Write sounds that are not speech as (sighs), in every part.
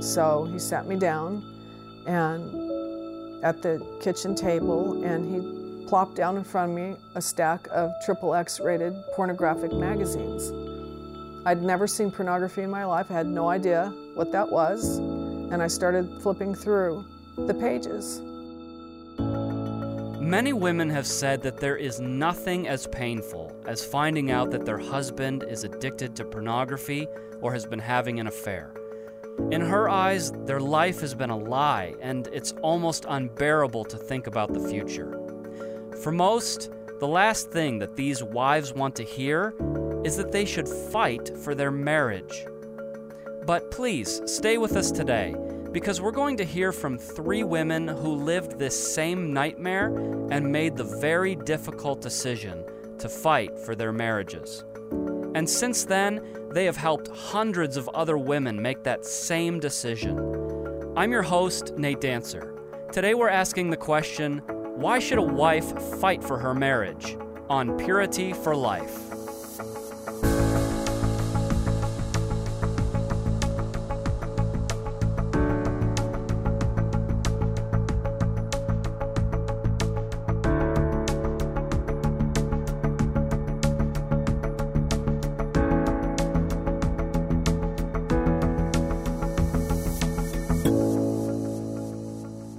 So he sat me down and at the kitchen table and he plopped down in front of me a stack of triple X rated pornographic magazines. I'd never seen pornography in my life, I had no idea what that was, and I started flipping through the pages. Many women have said that there is nothing as painful as finding out that their husband is addicted to pornography or has been having an affair. In her eyes, their life has been a lie, and it's almost unbearable to think about the future. For most, the last thing that these wives want to hear is that they should fight for their marriage. But please, stay with us today because we're going to hear from three women who lived this same nightmare and made the very difficult decision to fight for their marriages. And since then, they have helped hundreds of other women make that same decision. I'm your host, Nate Dancer. Today we're asking the question why should a wife fight for her marriage? On Purity for Life.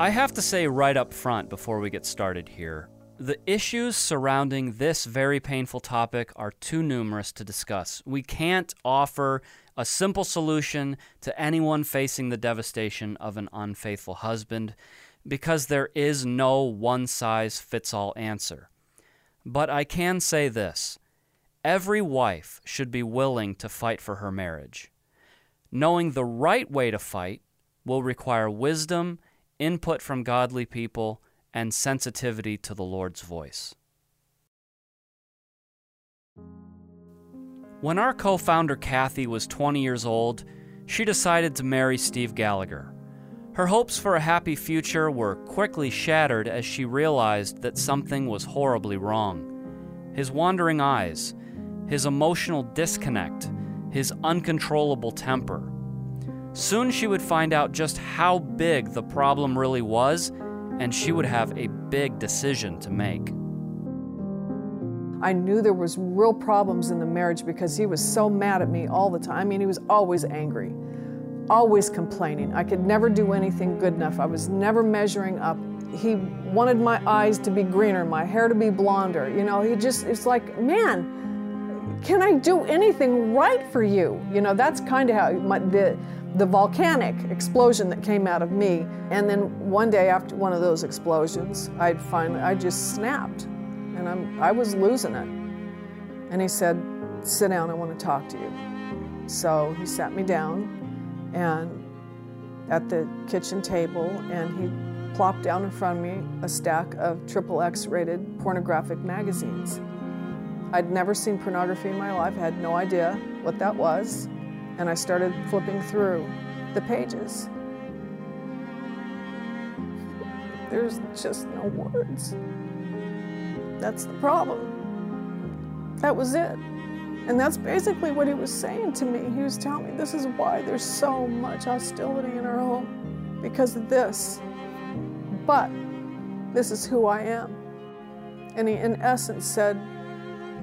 I have to say right up front before we get started here the issues surrounding this very painful topic are too numerous to discuss. We can't offer a simple solution to anyone facing the devastation of an unfaithful husband because there is no one size fits all answer. But I can say this every wife should be willing to fight for her marriage. Knowing the right way to fight will require wisdom input from godly people, and sensitivity to the Lord's voice. When our co founder Kathy was 20 years old, she decided to marry Steve Gallagher. Her hopes for a happy future were quickly shattered as she realized that something was horribly wrong. His wandering eyes, his emotional disconnect, his uncontrollable temper. Soon she would find out just how big the problem really was, and she would have a big decision to make. I knew there was real problems in the marriage because he was so mad at me all the time. I mean, he was always angry, always complaining. I could never do anything good enough. I was never measuring up. He wanted my eyes to be greener, my hair to be blonder. You know, he just, it's like, man, can I do anything right for you? You know, that's kind of how my, the, the volcanic explosion that came out of me. And then one day after one of those explosions, I'd finally, I just snapped and I'm, I was losing it. And he said, sit down, I want to talk to you. So he sat me down and at the kitchen table and he plopped down in front of me a stack of triple X rated pornographic magazines. I'd never seen pornography in my life, I had no idea what that was and I started flipping through the pages. There's just no words. That's the problem. That was it. And that's basically what he was saying to me. He was telling me this is why there's so much hostility in our home because of this. But this is who I am. And he, in essence, said,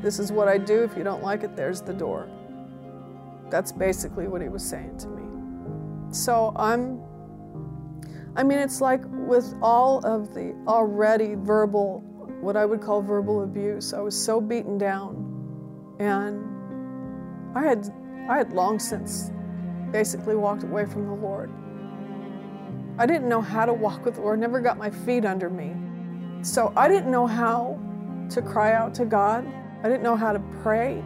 This is what I do. If you don't like it, there's the door. That's basically what he was saying to me. So I'm, I mean, it's like with all of the already verbal, what I would call verbal abuse, I was so beaten down. And I had, I had long since basically walked away from the Lord. I didn't know how to walk with the Lord, never got my feet under me. So I didn't know how to cry out to God. I didn't know how to pray.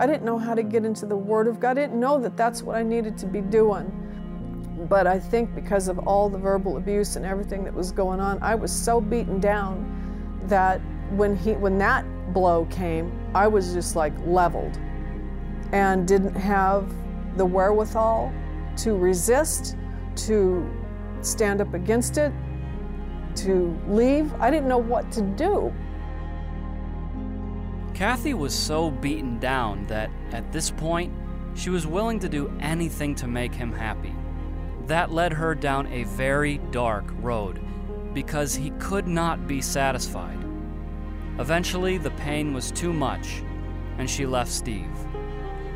I didn't know how to get into the Word of God. I didn't know that that's what I needed to be doing. But I think because of all the verbal abuse and everything that was going on, I was so beaten down that when he when that blow came, I was just like leveled and didn't have the wherewithal to resist, to stand up against it, to leave. I didn't know what to do. Kathy was so beaten down that, at this point, she was willing to do anything to make him happy. that led her down a very dark road because he could not be satisfied. Eventually, the pain was too much, and she left Steve.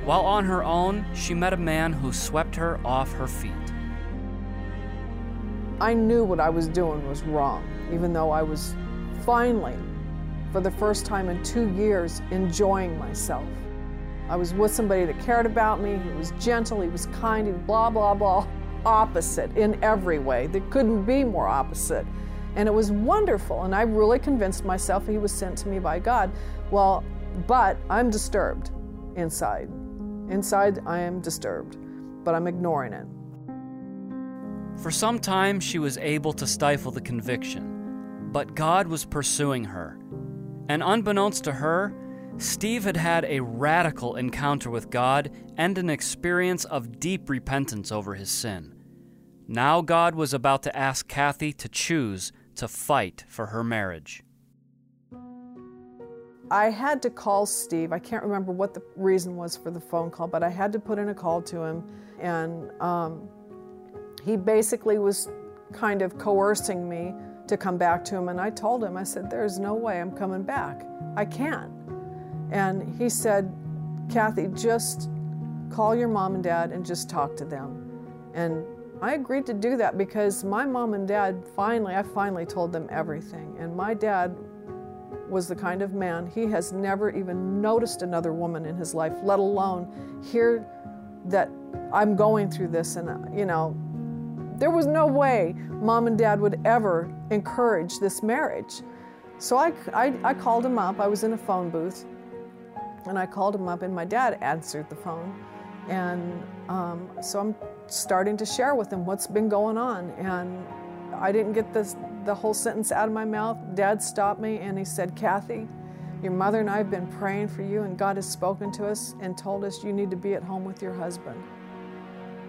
While on her own, she met a man who swept her off her feet. I knew what I was doing was wrong, even though I was finally, for the first time in two years, enjoying myself. I was with somebody that cared about me, he was gentle, he was kind, he was blah, blah, blah, opposite in every way. There couldn't be more opposite. And it was wonderful, and I really convinced myself he was sent to me by God. Well, but I'm disturbed inside. Inside, I am disturbed, but I'm ignoring it. For some time, she was able to stifle the conviction, but God was pursuing her. And unbeknownst to her, Steve had had a radical encounter with God and an experience of deep repentance over his sin. Now God was about to ask Kathy to choose to fight for her marriage. I had to call Steve. I can't remember what the reason was for the phone call, but I had to put in a call to him. And um, he basically was kind of coercing me to come back to him. And I told him, I said, There's no way I'm coming back. I can't. And he said, Kathy, just call your mom and dad and just talk to them. And I agreed to do that because my mom and dad finally, I finally told them everything. And my dad was the kind of man, he has never even noticed another woman in his life, let alone hear that I'm going through this. And, you know, there was no way mom and dad would ever encourage this marriage. So I, I, I called him up. I was in a phone booth and I called him up, and my dad answered the phone. And um, so I'm starting to share with him what's been going on. And I didn't get this, the whole sentence out of my mouth. Dad stopped me and he said, Kathy, your mother and I have been praying for you, and God has spoken to us and told us you need to be at home with your husband.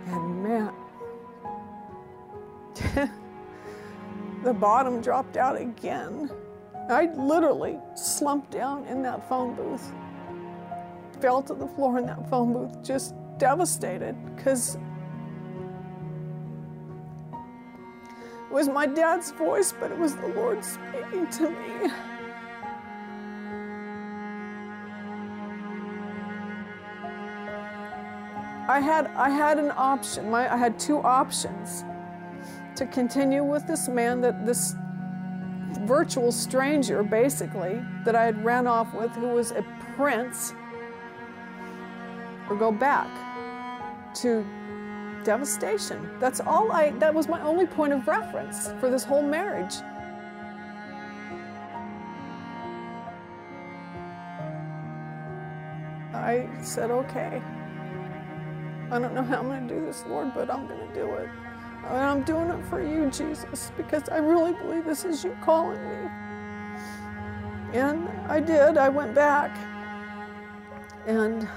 And man, (laughs) the bottom dropped out again. I literally slumped down in that phone booth, fell to the floor in that phone booth, just devastated because it was my dad's voice, but it was the Lord speaking to me. I had I had an option. My, I had two options to continue with this man that this virtual stranger basically that I had ran off with who was a prince or go back to devastation. That's all I that was my only point of reference for this whole marriage. I said, okay. I don't know how I'm going to do this, Lord, but I'm going to do it. And I'm doing it for you, Jesus, because I really believe this is you calling me. And I did. I went back. And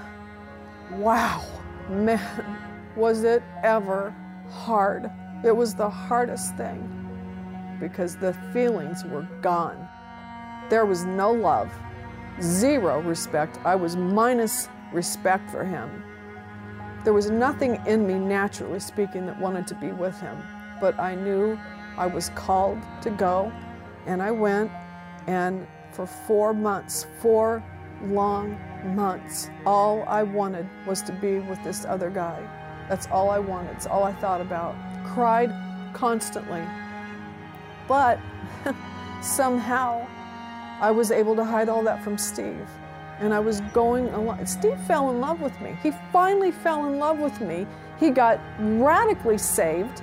wow, man, was it ever hard. It was the hardest thing because the feelings were gone. There was no love, zero respect. I was minus respect for him. There was nothing in me, naturally speaking, that wanted to be with him. But I knew I was called to go, and I went. And for four months, four long months, all I wanted was to be with this other guy. That's all I wanted. It's all I thought about. Cried constantly. But (laughs) somehow I was able to hide all that from Steve and I was going along. Steve fell in love with me. He finally fell in love with me. He got radically saved.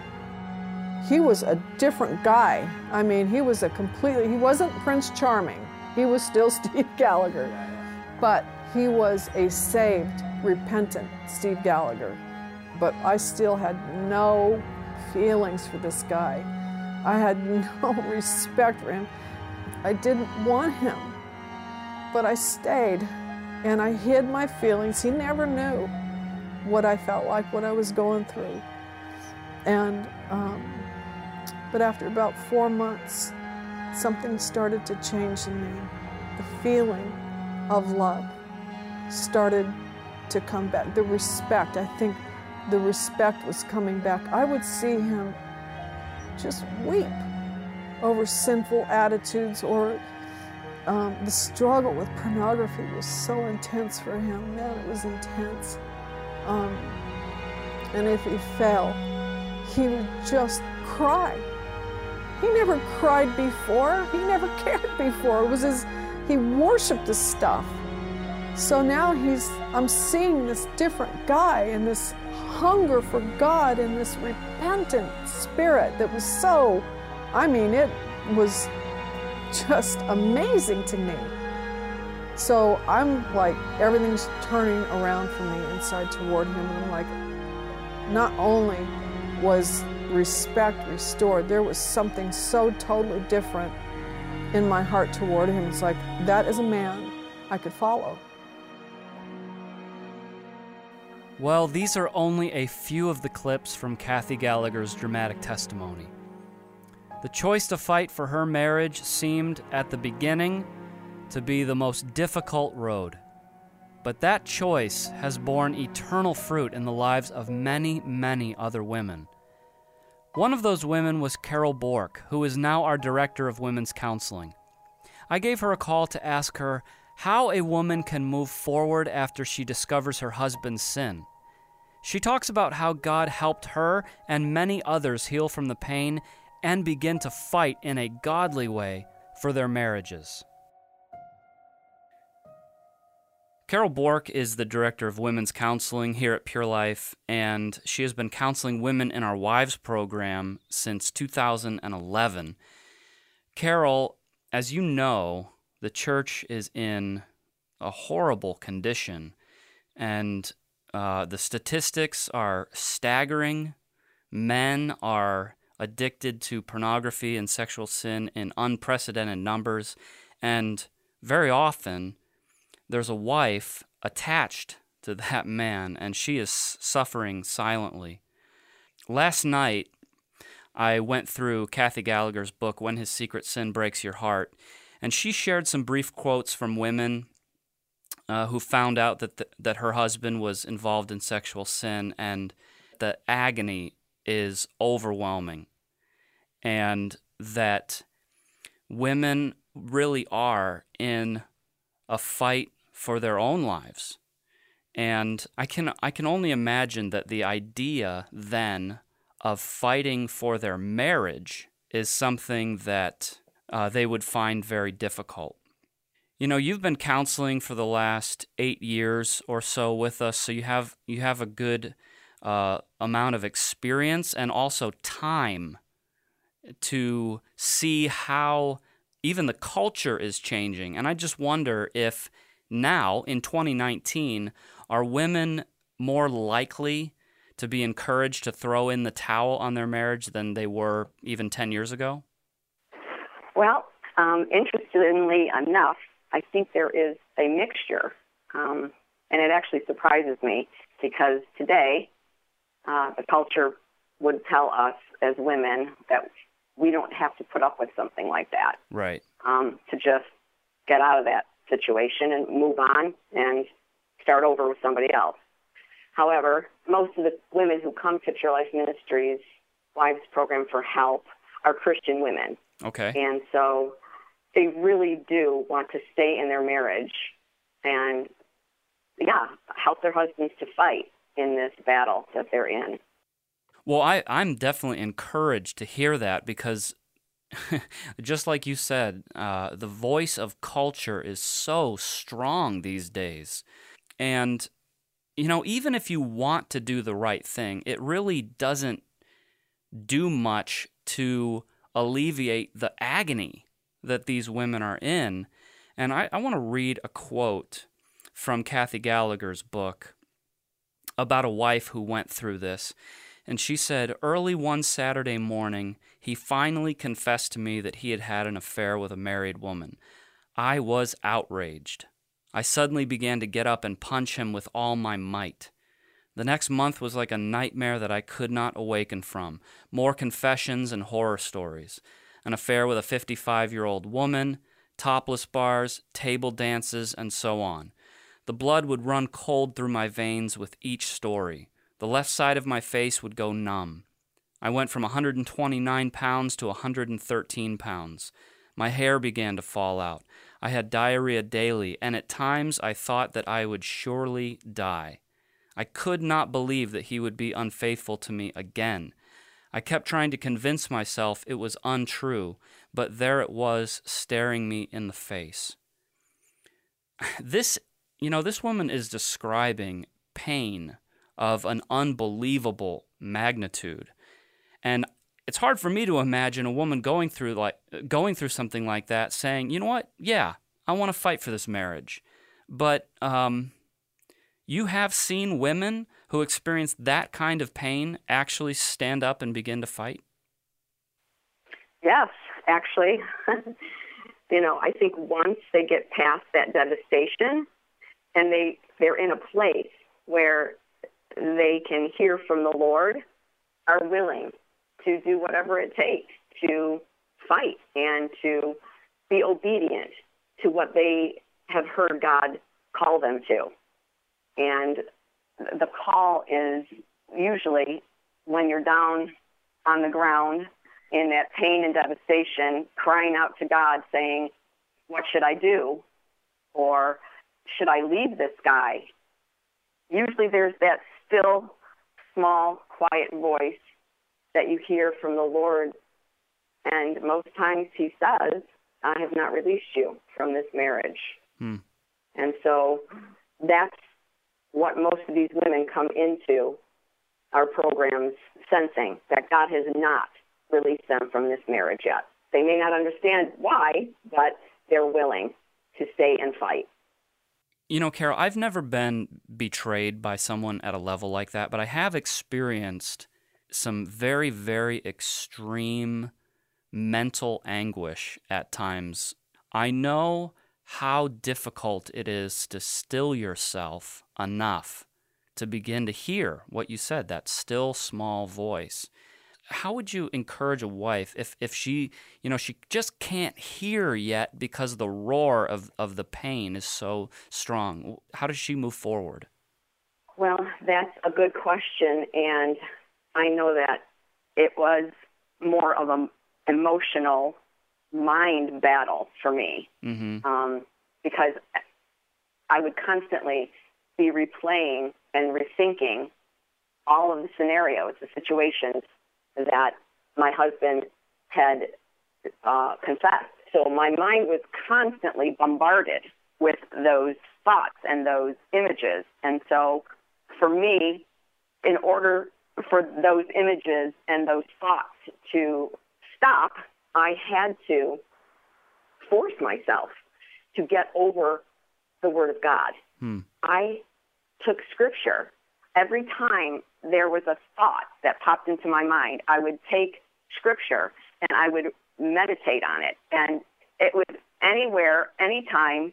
He was a different guy. I mean, he was a completely, he wasn't Prince Charming. He was still (laughs) Steve Gallagher. But he was a saved, repentant Steve Gallagher. But I still had no feelings for this guy. I had (laughs) no respect for him. I didn't want him but I stayed and I hid my feelings. He never knew what I felt like, what I was going through. And, um, but after about four months, something started to change in me. The feeling of love started to come back. The respect, I think the respect was coming back, I would see him just weep over sinful attitudes or um, the struggle with pornography was so intense for him. Man, it was intense. Um, and if he fell, he would just cry. He never cried before. He never (laughs) cared before. It was his, he worshiped this stuff. So now he's, I'm seeing this different guy and this hunger for God and this repentant spirit that was so, I mean, it was just amazing to me. So I'm like, everything's turning around for me inside toward him. And I'm like, not only was respect restored, there was something so totally different in my heart toward him. It's like, that is a man I could follow. Well, these are only a few of the clips from Kathy Gallagher's dramatic testimony. The choice to fight for her marriage seemed, at the beginning, to be the most difficult road. But that choice has borne eternal fruit in the lives of many, many other women. One of those women was Carol Bork, who is now our Director of Women's Counseling. I gave her a call to ask her how a woman can move forward after she discovers her husband's sin. She talks about how God helped her and many others heal from the pain and begin to fight in a godly way for their marriages. Carol Bork is the director of women's counseling here at Pure Life, and she has been counseling women in our Wives program since 2011. Carol, as you know, the church is in a horrible condition, and uh, the statistics are staggering. Men are addicted to pornography and sexual sin in unprecedented numbers, and very often, there's a wife attached to (laughs) that man, and she is suffering silently. Last night, I went through Kathy Gallagher's book, When His Secret Sin Breaks Your Heart, and she shared some brief quotes from women uh, who found out that, the, that her husband was involved in sexual sin, and the agony is overwhelming, and that women really are in a fight for their own lives. And I can I can only imagine that the idea then of fighting for their marriage is something that uh, they would find very difficult. You know, you've been counseling for the last eight years or so with us, so you have you have a good uh, amount of experience and also time to see how even the culture is changing. And I just wonder if now in 2019, are women more likely to be encouraged to throw in the towel on their marriage than they were even 10 years ago? Well, um, interestingly enough, I think there is a mixture. Um, and it actually surprises me because today uh, the culture would tell us as women that we don't have to put up with something like that. Right. Um, to just get out of that situation and move on and start over with somebody else. However, most of the women who come to Pure Life Ministries Wives Program for help are Christian women. Okay. And so they really do want to stay in their marriage and, yeah, help their husbands to fight in this battle that they're in. Well, I, I'm definitely encouraged to hear that because (laughs) just like you said, uh, the voice of culture is so strong these days. And, you know, even if you want to do the right thing, it really doesn't do much to alleviate the agony that these women are in. And I, I want to read a quote from Kathy Gallagher's book about a wife who went through this. And she said, Early one Saturday morning, he finally confessed to me that he had had an affair with a married woman. I was outraged. I suddenly began to get up and punch him with all my might. The next month was like a nightmare that I could not awaken from. More confessions and horror stories. An affair with a 55 year old woman, topless bars, table dances, and so on. The blood would run cold through my veins with each story. The left side of my face would go numb. I went from 129 pounds to 113 pounds. My hair began to fall out. I had diarrhea daily, and at times I thought that I would surely die. I could not believe that he would be unfaithful to me again. I kept trying to convince myself it was untrue, but there it was staring me in the face. (sighs) This, you know, this woman is describing pain of an unbelievable magnitude. And it's hard for me to imagine a woman going through like going through something like that saying, "You know what? Yeah, I want to fight for this marriage." But um, you have seen women who experience that kind of pain actually stand up and begin to fight? Yes, actually. (laughs) you know, I think once they get past that devastation and they they're in a place where they can hear from the Lord, are willing to do whatever it takes to fight and to be obedient to what they have heard God call them to. And the call is usually when you're down on the ground in that pain and devastation, crying out to God, saying, What should I do? Or should I leave this guy? Usually there's that still, small, quiet voice that you hear from the Lord. And most times he says, I have not released you from this marriage. Hmm. And so that's what most of these women come into our programs sensing that God has not released them from this marriage yet. They may not understand why, but they're willing to stay and fight. You know, Carol, I've never been betrayed by someone at a level like that, but I have experienced some very, very extreme mental anguish at times. I know how difficult it is to still yourself enough to begin to hear what you said, that still small voice. How would you encourage a wife if, if she, you know, she just can't hear yet because the roar of, of the pain is so strong? How does she move forward? Well, that's a good question. And I know that it was more of an emotional mind battle for me mm-hmm. um, because I would constantly be replaying and rethinking all of the scenarios, the situations that my husband had uh, confessed. So my mind was constantly bombarded with those thoughts and those images. And so for me, in order for those images and those thoughts to stop, I had to force myself to get over the Word of God. Hmm. I took Scripture. Every time there was a thought that popped into my mind, I would take Scripture and I would meditate on it. And it was anywhere, anytime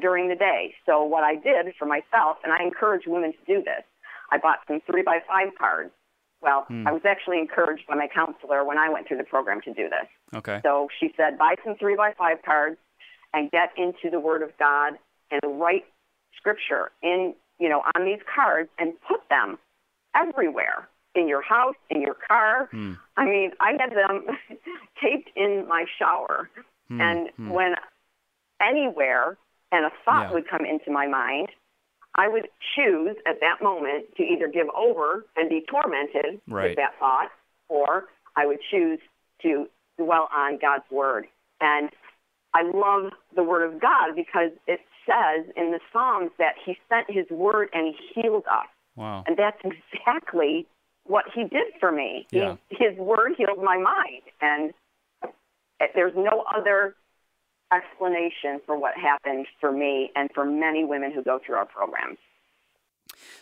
during the day. So, what I did for myself, and I encourage women to do this, I bought some three by five cards. Well, hmm. I was actually encouraged by my counselor when I went through the program to do this. Okay. So she said, buy some three by five cards and get into the Word of God and write scripture in, you know, on these cards and put them everywhere in your house, in your car. Hmm. I mean, I had them (laughs) taped in my shower. Hmm. And hmm. when anywhere and a thought yeah. would come into my mind, I would choose at that moment to either give over and be tormented right. with that thought, or I would choose to dwell on God's word. And I love the word of God because it says in the Psalms that he sent his word and he healed us. Wow. And that's exactly what he did for me. Yeah. He, his word healed my mind. And there's no other explanation for what happened for me and for many women who go through our programs.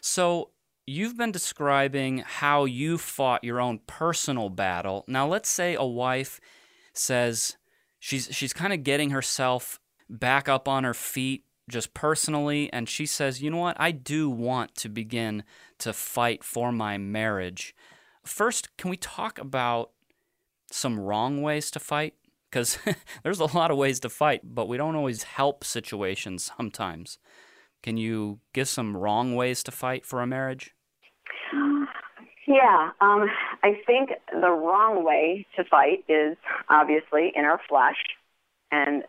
So, you've been describing how you fought your own personal battle. Now, let's say a wife says she's she's kind of getting herself back up on her feet just personally and she says, "You know what? I do want to begin to fight for my marriage." First, can we talk about some wrong ways to fight? because (laughs) there's a lot of ways to fight, but we don't always help situations sometimes. Can you give some wrong ways to fight for a marriage? Yeah, um, I think the wrong way to fight is obviously in our flesh, and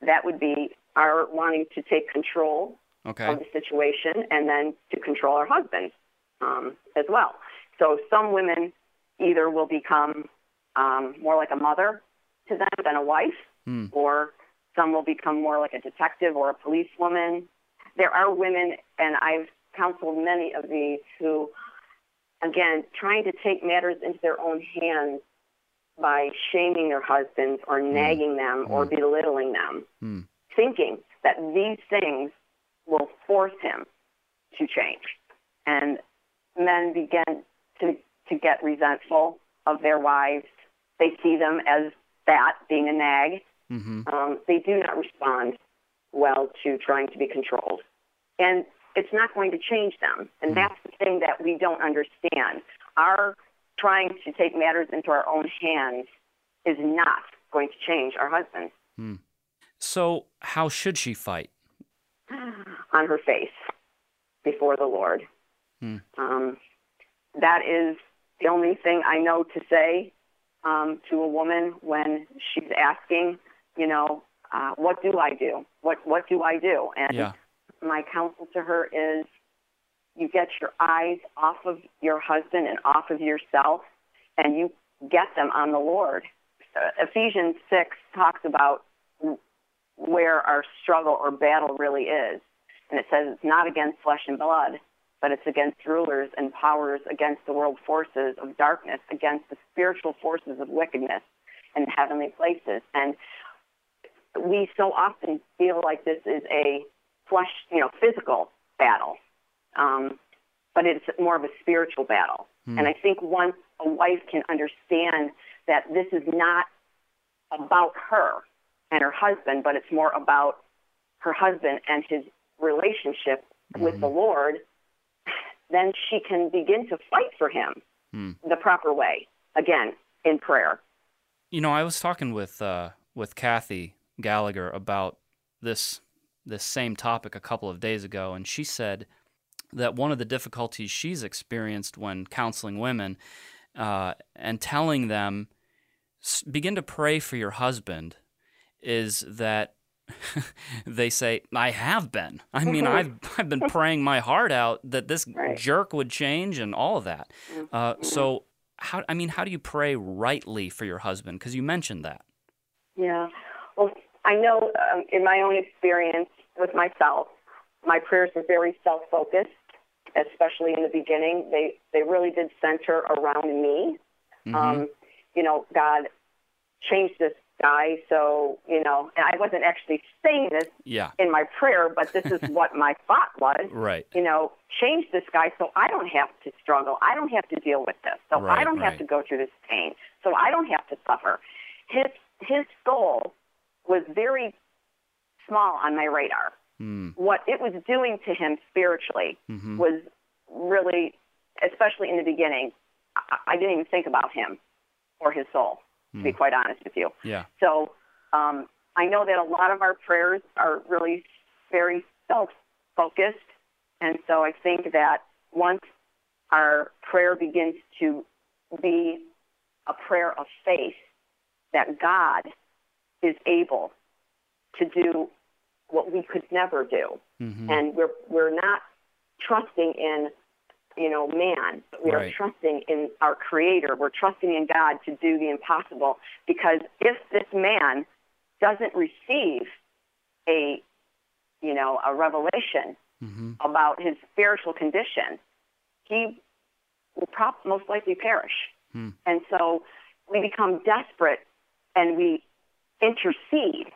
that would be our wanting to take control Okay. of the situation and then to control our husbands um, as well. So some women either will become um, more like a mother to them than a wife, Hmm. or some will become more like a detective or a policewoman. There are women, and I've counseled many of these who, again, trying to take matters into their own hands by shaming their husbands or nagging them or belittling them, Hmm. Thinking that these things will force him to change. And men begin to, to get resentful of their wives. They see them as that, being a nag. Mm-hmm. Um, they do not respond well to trying to be controlled. And it's not going to change them. And that's the thing that we don't understand. Our trying to take matters into our own hands is not going to change our husbands So, how should she fight? on her face before the Lord. Hmm. Um, that is the only thing I know to say um, to a woman when she's asking, you know, uh, what do I do? What what do I do? And Yeah. my counsel to her is you get your eyes off of your husband and off of yourself and you get them on the Lord. Uh, Ephesians 6 talks about where our struggle or battle really is. And it says it's not against flesh and blood, but it's against rulers and powers, against the world forces of darkness, against the spiritual forces of wickedness in heavenly places. And we so often feel like this is a flesh, you know, physical battle, um, but it's more of a spiritual battle. And I think once a wife can understand that this is not about her and her husband, but it's more about her husband and his relationship with the Lord, then she can begin to fight for him the proper way. Again, in prayer. You know, I was talking with uh, with Kathy Gallagher about this this same topic a couple of days ago, and she said that one of the difficulties she's experienced when counseling women uh, and telling them begin to pray for your husband is that (laughs) they say I have been. I mean, I've I've been praying my heart out that this Right. jerk would change and all of that. Uh, so how I mean, how do you pray rightly for your husband? Because you mentioned that. Yeah. Well, I know um, in my own experience with myself, my prayers were very self-focused, especially in the beginning. They they really did center around me. Um, you know, God changed this guy, so you know, and I wasn't actually saying this Yeah. in my prayer, but this is (laughs) what my thought was. Right. You know, change this guy so I don't have to struggle. I don't have to deal with this. So Right, I don't have to go through this pain. So I don't have to suffer. His his soul was very small on my radar. Hmm. What it was doing to him spiritually Mhm. was really, especially in the beginning, I, I didn't even think about him or his soul, to Hmm. be quite honest with you. Yeah. So um, I know that a lot of our prayers are really very self-focused, and so I think that once our prayer begins to be a prayer of faith, that God is able to do what we could never do, Mhm. and we're we're not trusting in you know man we Right. are trusting in our creator we're trusting in god to do the impossible because if this man doesn't receive a you know a revelation Mhm. about his spiritual condition he will prob- most likely perish Hmm. and so we become desperate and we intercede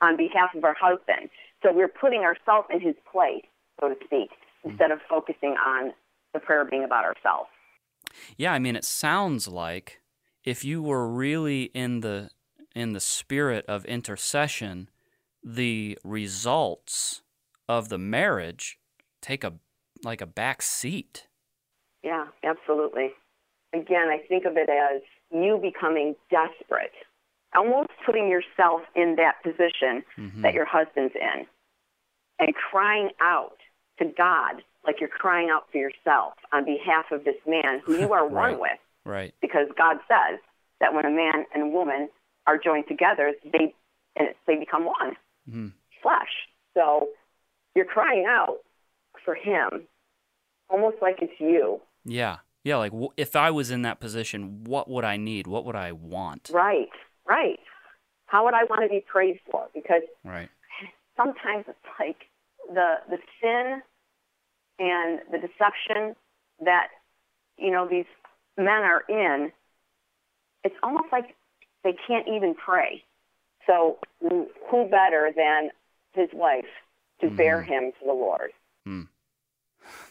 on behalf of our husband so we're putting ourselves in his place so to speak instead of focusing on the prayer being about ourselves Yeah, I mean, it sounds like if you were really in the in the spirit of intercession, the results of the marriage take a like a back seat. Yeah, absolutely. Again, I think of it as you becoming desperate, almost putting yourself in that position that mm-hmm. your husband's in, and crying out to God like you're crying out for yourself on behalf of this man who you are (laughs) Right. one with. Right. Because God says that when a man and woman are joined together, they and they become one Mhm. flesh. So you're crying out for him, almost like it's you. Yeah. Yeah. Like w- if I was in that position, what would I need? What would I want? Right, right. How would I want to be prayed for? Because Right. sometimes it's like the the sin and the deception that you know these men are in. It's almost like they can't even pray. So who better than his wife to mm-hmm. bear him to the Lord? Hmm.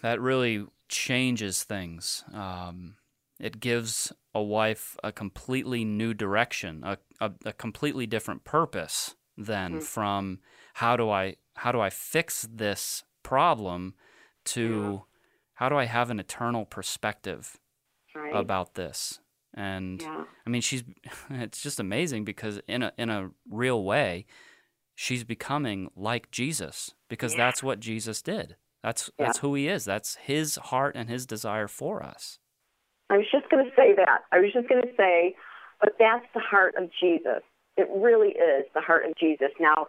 That really changes things. Um, it gives a wife a completely new direction, a, a, a completely different purpose than hmm. from how do I how do I fix this problem to how do I have an eternal perspective Right? about this. And Yeah. I mean, she's (laughs) it's just amazing because in a in a real way, she's becoming like Jesus because Yeah. that's what Jesus did. That's Yeah. that's who he is. That's his heart and his desire for us. I was just going to say that. I was just going to say, but that's the heart of Jesus. It really is the heart of Jesus. Now,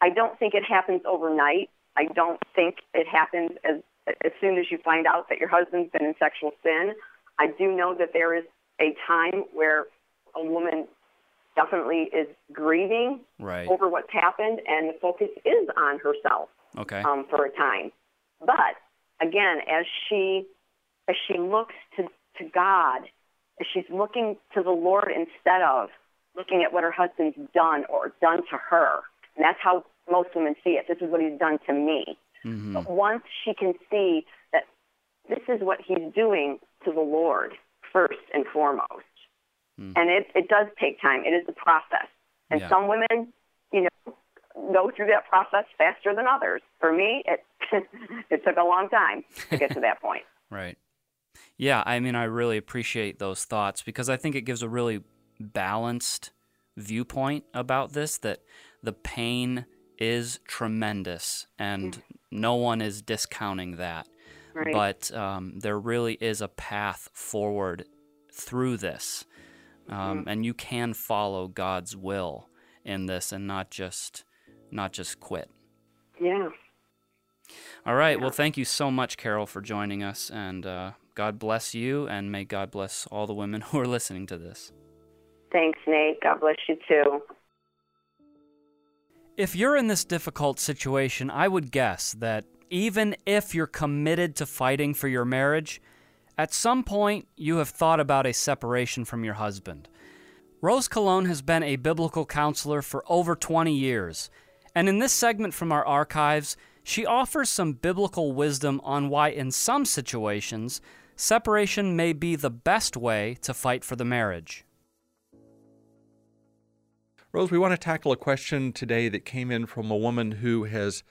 I don't think it happens overnight. I don't think it happens as as soon as you find out that your husband's been in sexual sin. I do know that there is a time where a woman definitely is grieving Right. over what's happened, and the focus is on herself Okay. um, for a time. But again, as she as she looks to, to God, as she's looking to the Lord instead of looking at what her husband's done or done to her, and that's how most women see it. This is what he's done to me. Hmm But once she can see that this is what he's doing to the Lord first and foremost, and it, it does take time. It is a process, and Yeah. some women, you know, go through that process faster than others. For me, it (laughs) it took a long time to get to that point. (laughs) Right. Yeah, I mean, I really appreciate those thoughts because I think it gives a really balanced viewpoint about this that the pain is tremendous and no one is discounting that. Right. But um, there really is a path forward through this. Um, And you can follow God's will in this and not just not just quit. Yeah. All right. Well, thank you so much, Carol, for joining us. And uh, God bless you, and may God bless all the women (laughs) who are listening to this. Thanks, Nate. God bless you too. If you're in this difficult situation, I would guess that even if you're committed to fighting for your marriage, at some point you have thought about a separation from your husband. Rose Cologne has been a biblical counselor for over 20 years, and in this segment from our archives, she offers some biblical wisdom on why, in some situations, separation may be the best way to fight for the marriage. Rose, we want to tackle a question today that came in from a woman who has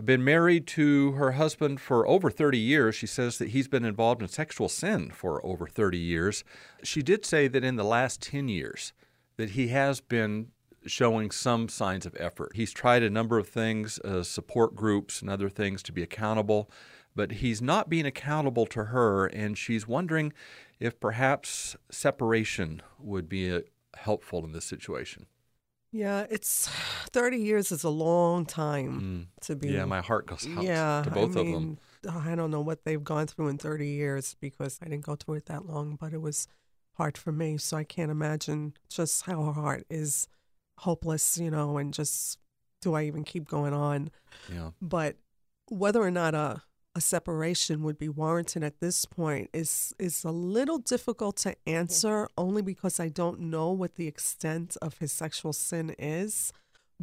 been married to her husband for over 30 years. She says that he's been involved in sexual sin for over 30 years. She did say that in the last 10 years that he has been showing some signs of effort. He's tried a number of things, uh, support groups and other things to be accountable, but he's not being accountable to her and she's wondering if perhaps separation would be uh, helpful in this situation. Yeah, it's (sighs) 30 years is a long time to be. Mm. Yeah, my heart goes out yeah, to both I of them. I don't know what they've gone through in 30 years because I didn't go through it that long, but it was hard for me. So I can't imagine just how her heart is hopeless, you know, and just do I even keep going on? Yeah. But whether or not a a separation would be warranted at this point is is a little difficult to mm-hmm. answer only because I don't know what the extent of his sexual sin is.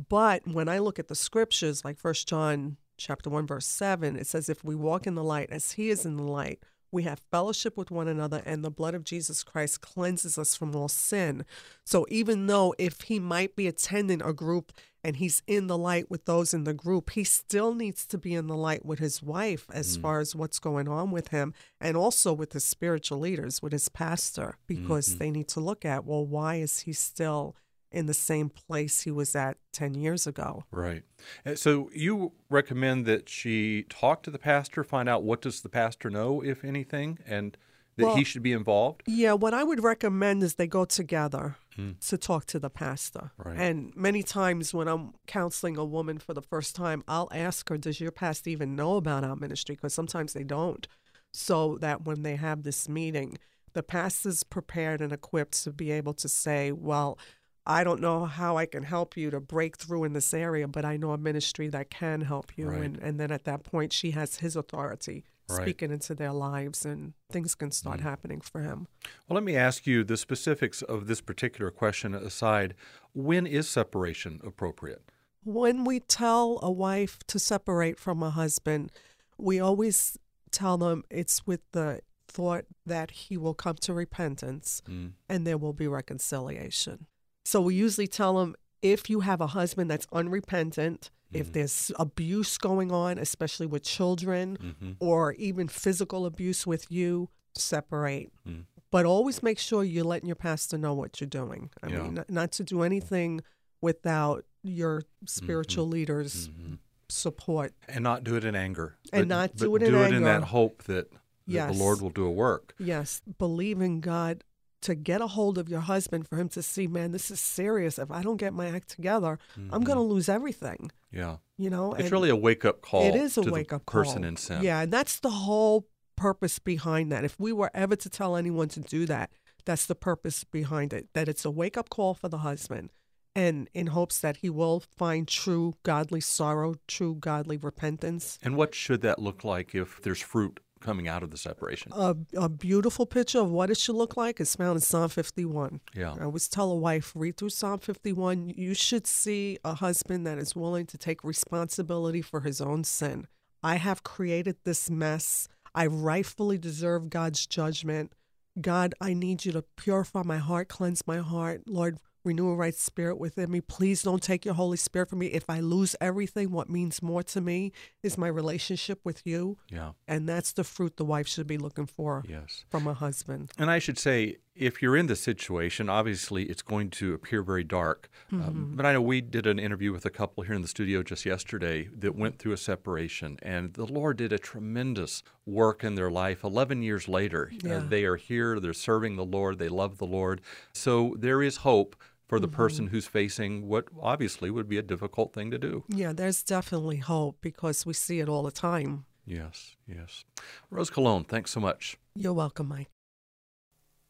But when I look at the scriptures like First John chapter 1 verse 7 it says if we walk in the light as he is in the light we have fellowship with one another and the blood of Jesus Christ cleanses us from all sin. So even though if he might be attending a group and he's in the light with those in the group, he still needs to be in the light with his wife as far as what's going on with him and also with his spiritual leaders, with his pastor, because they need to look at, well, why is he still in the same place he was at 10 years ago. Right. Uh, So you recommend that she talk to the pastor, find out what does the pastor know, if anything, and that Well- he should be involved? Yeah, what I would recommend is they go together Mm. to talk to the pastor. Right. And many times when I'm counseling a woman for the first time, I'll ask her, Does your pastor even know about our ministry? Because sometimes they don't. So that when they have this meeting, the pastor's prepared and equipped to be able to say, Well, I don't know how I can help you to break through in this area, but I know a ministry that can help you. Right. And, and then at that point, she has his authority Right. speaking into their lives, and things can start mm. happening for him. Well, let me ask you the specifics of this particular question aside. When is separation appropriate? When we tell a wife to separate from a husband, we always tell them it's with the thought that he will come to repentance mm. and there will be reconciliation. So we usually tell them if you have a husband that's unrepentant, if mm. there's abuse going on, especially with children, mm-hmm. or even physical abuse with you, separate. Mm. But always make sure you're letting your pastor know what you're doing. I Yeah. mean, not, to do anything without your mm-hmm. spiritual leaders' mm-hmm. support. And not do it in anger. And but- not do it in do it in that hope that, that Yes. the Lord will do a work. Yes, believe in God to get a hold of your husband for him to see, man, this is serious. If I don't get my act together, I'm going to mm-hmm. lose everything. Yeah. You know, It's really a wake up call. It is a wake up call, person call. in sin. Yeah, and that's the whole purpose behind that. If we were ever to tell anyone to do that, that's the purpose behind it. That it's a wake up call for the husband, and in hopes that he will find true godly sorrow, true godly repentance. And what should that look like if there's fruit coming out of the separation? A, a beautiful picture of what it should look like is found in Psalm 51. Yeah. I always tell a wife, read through Psalm 51. You should see a husband that is willing to take responsibility for his own sin. I have created this mess. I rightfully deserve God's judgment. God, I need you to purify my heart, cleanse my heart. Lord, renew a right spirit within me. Please don't take your Holy Spirit from me. If I lose everything, what means more to me is my relationship with you. Yeah. And that's the fruit the wife should be looking for Yes. from a husband. And I should say, if you're in this situation, obviously it's going to appear very dark. Um, but I know we did an interview with a couple here in the studio just yesterday that went through a separation, and the Lord did a tremendous work in their life. 11 years later, uh, they are here, they're serving the Lord, they love the Lord. So there is hope for the person mm-hmm. who's facing what obviously would be a difficult thing to do. Yeah, there's definitely hope because we see it all the time. Yes, yes. Rose Colón, thanks so much. You're welcome, Mike.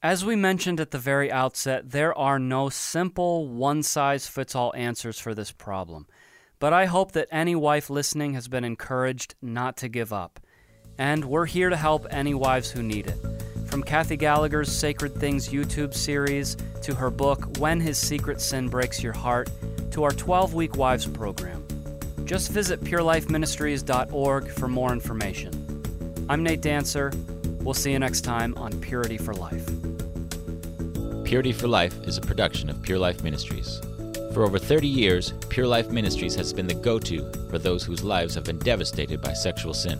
As we mentioned at the very outset, there are no simple, one size fits all answers for this problem. But I hope that any wife listening has been encouraged not to give up. And we're here to help any wives who need it. From Kathy Gallagher's Sacred Things YouTube series to her book, When His Secret Sin Breaks Your Heart, to our 12 week wives program. Just visit purelifeministries.org for more information. I'm Nate Dancer. We'll see you next time on Purity for Life. Purity for Life is a production of Pure Life Ministries. For over 30 years, Pure Life Ministries has been the go to for those whose lives have been devastated by sexual sin.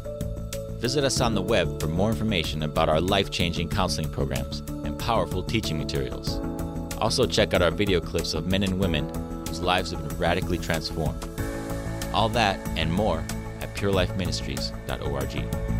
Visit us on the web for more information about our life changing counseling programs and powerful teaching materials. Also, check out our video clips of men and women whose lives have been radically transformed. All that and more at purelifeministries.org.